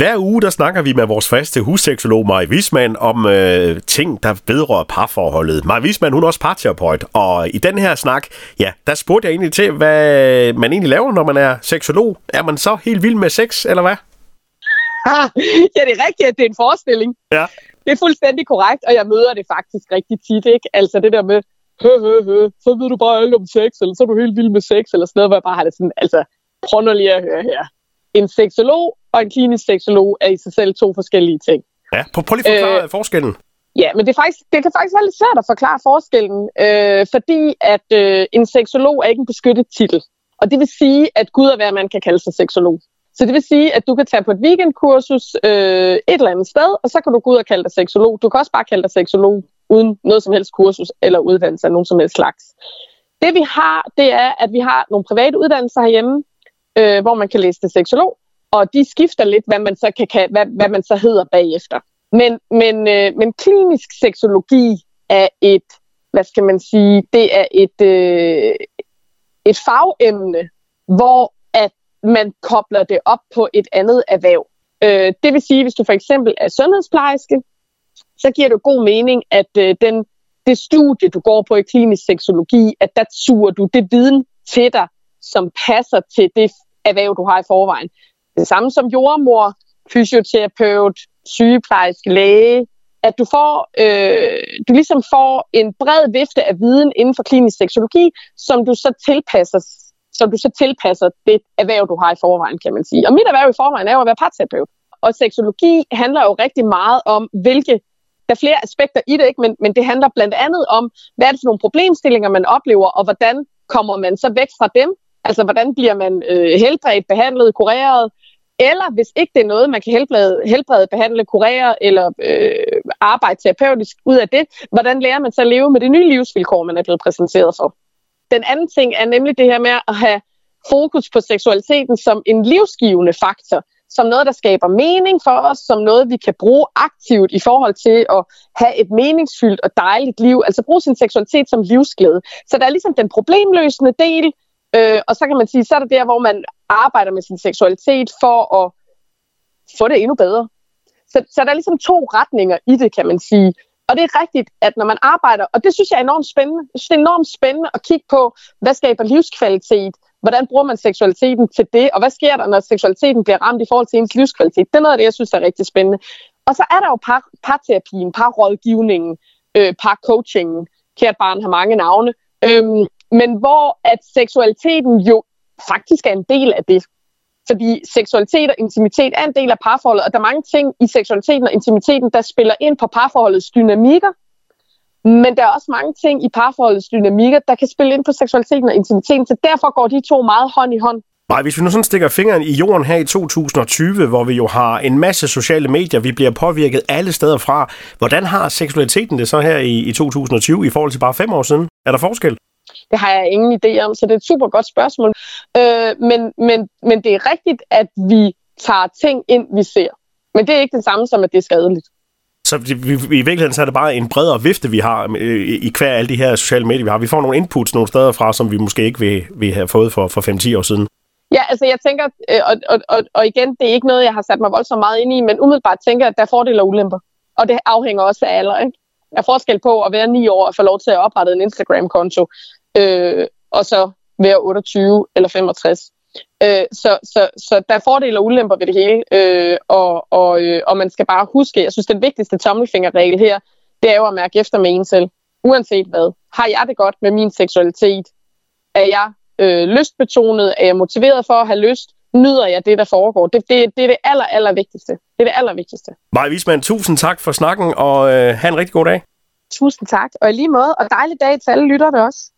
Hver uge der snakker vi med vores faste husseksolog Maja Wisman om øh, ting, der vedrører parforholdet. Maja Wisman, hun er også parterapeut, og i den her snak, ja, der spurgte jeg egentlig til, hvad man egentlig laver, når man er seksolog. Er man så helt vild med sex, eller hvad? ja, det er rigtigt, at det er en forestilling. Ja. Det er fuldstændig korrekt, og jeg møder det faktisk rigtig tit, ikke? Altså det der med, hø, hø, hø, så ved du bare alt om sex, eller så er du helt vild med sex, eller sådan noget, hvor jeg bare har det sådan, altså, prøv nu lige at høre her. En seksolog og en klinisk seksolog er i sig selv to forskellige ting. Ja, prøv, prøv lige forklare øh, forskellen. Ja, men det, er faktisk, det kan faktisk være lidt svært at forklare forskellen, øh, fordi at øh, en seksolog er ikke en beskyttet titel. Og det vil sige, at Gud og hver mand kan kalde sig seksolog. Så det vil sige, at du kan tage på et weekendkursus øh, et eller andet sted, og så kan du gå ud og kalde dig seksolog. Du kan også bare kalde dig seksolog uden noget som helst kursus eller uddannelse af nogen som helst slags. Det vi har, det er, at vi har nogle private uddannelser herhjemme, øh, hvor man kan læse til seksolog, og de skifter lidt, hvad man så, kan, kan, hvad, hvad man så hedder bagefter. Men, men, øh, men klinisk seksologi er et, hvad skal man sige, det er et, øh, et fagemne, hvor at man kobler det op på et andet erhverv. Øh, det vil sige, hvis du for eksempel er sundhedsplejerske, så giver det god mening, at øh, den, det studie, du går på i klinisk seksologi, at der suger du det viden til dig, som passer til det erhverv, du har i forvejen. Det samme som jordmor, fysioterapeut, sygeplejerske, læge, at du får, øh, du ligesom får en bred vifte af viden inden for klinisk seksologi, som du så tilpasser som du så tilpasser det erhverv, du har i forvejen, kan man sige. Og mit erhverv i forvejen er jo at være parterapeut. Og seksologi handler jo rigtig meget om, hvilke der er flere aspekter i det, ikke? Men, men det handler blandt andet om, hvad er det for nogle problemstillinger, man oplever, og hvordan kommer man så væk fra dem? Altså, hvordan bliver man øh, helbredt, behandlet, kureret? Eller hvis ikke det er noget, man kan helbrede, helbrede behandle, kurere eller øh, arbejde terapeutisk ud af det, hvordan lærer man så at leve med det nye livsvilkår, man er blevet præsenteret for? Den anden ting er nemlig det her med at have fokus på seksualiteten som en livsgivende faktor som noget, der skaber mening for os, som noget, vi kan bruge aktivt i forhold til at have et meningsfyldt og dejligt liv, altså bruge sin seksualitet som livsglæde. Så der er ligesom den problemløsende del, øh, og så kan man sige, så er det der, hvor man arbejder med sin seksualitet for at få det endnu bedre. Så, så der er ligesom to retninger i det, kan man sige. Og det er rigtigt, at når man arbejder, og det synes jeg er enormt spændende, jeg synes, det er enormt spændende at kigge på, hvad skaber livskvalitet, hvordan bruger man seksualiteten til det, og hvad sker der, når seksualiteten bliver ramt i forhold til ens livskvalitet. Det er noget af det, jeg synes er rigtig spændende. Og så er der jo par, parterapien, parrådgivningen, øh, parcoachingen. Kært barn har mange navne. Øhm, men hvor at seksualiteten jo faktisk er en del af det. Fordi seksualitet og intimitet er en del af parforholdet, og der er mange ting i seksualiteten og intimiteten, der spiller ind på parforholdets dynamikker, men der er også mange ting i parforholdets dynamikker, der kan spille ind på seksualiteten og intimiteten, så derfor går de to meget hånd i hånd. Nej, hvis vi nu sådan stikker fingeren i jorden her i 2020, hvor vi jo har en masse sociale medier, vi bliver påvirket alle steder fra. Hvordan har seksualiteten det så her i, i 2020 i forhold til bare fem år siden? Er der forskel? Det har jeg ingen idé om, så det er et super godt spørgsmål. Øh, men, men, men det er rigtigt, at vi tager ting ind, vi ser. Men det er ikke det samme som, at det er skadeligt. Så vi, i virkeligheden så er det bare en bredere vifte, vi har øh, i hver alle de her sociale medier, vi har. Vi får nogle inputs nogle steder fra, som vi måske ikke vil, vil have fået for, for 5-10 år siden. Ja, altså jeg tænker, øh, og, og, og, og igen, det er ikke noget, jeg har sat mig voldsomt meget ind i, men umiddelbart tænker jeg, at der er fordele og ulemper. Og det afhænger også af alder. Ikke? Der er forskel på at være 9 år og få lov til at oprette en Instagram-konto, øh, og så være 28 eller 65. Øh, så, så, så der er fordele og ulemper ved det hele, øh, og, og, øh, og man skal bare huske, jeg synes, den vigtigste tommelfingerregel her, det er jo at mærke efter med en selv. Uanset hvad. Har jeg det godt med min seksualitet? Er jeg øh, lystbetonet? Er jeg motiveret for at have lyst? Nyder jeg det, der foregår? Det, det, det er det aller, aller vigtigste. Det er det aller vigtigste. Maja Wiesmann, tusind tak for snakken, og øh, have en rigtig god dag. Tusind tak, og i lige måde, og dejlig dag til alle lytterne også.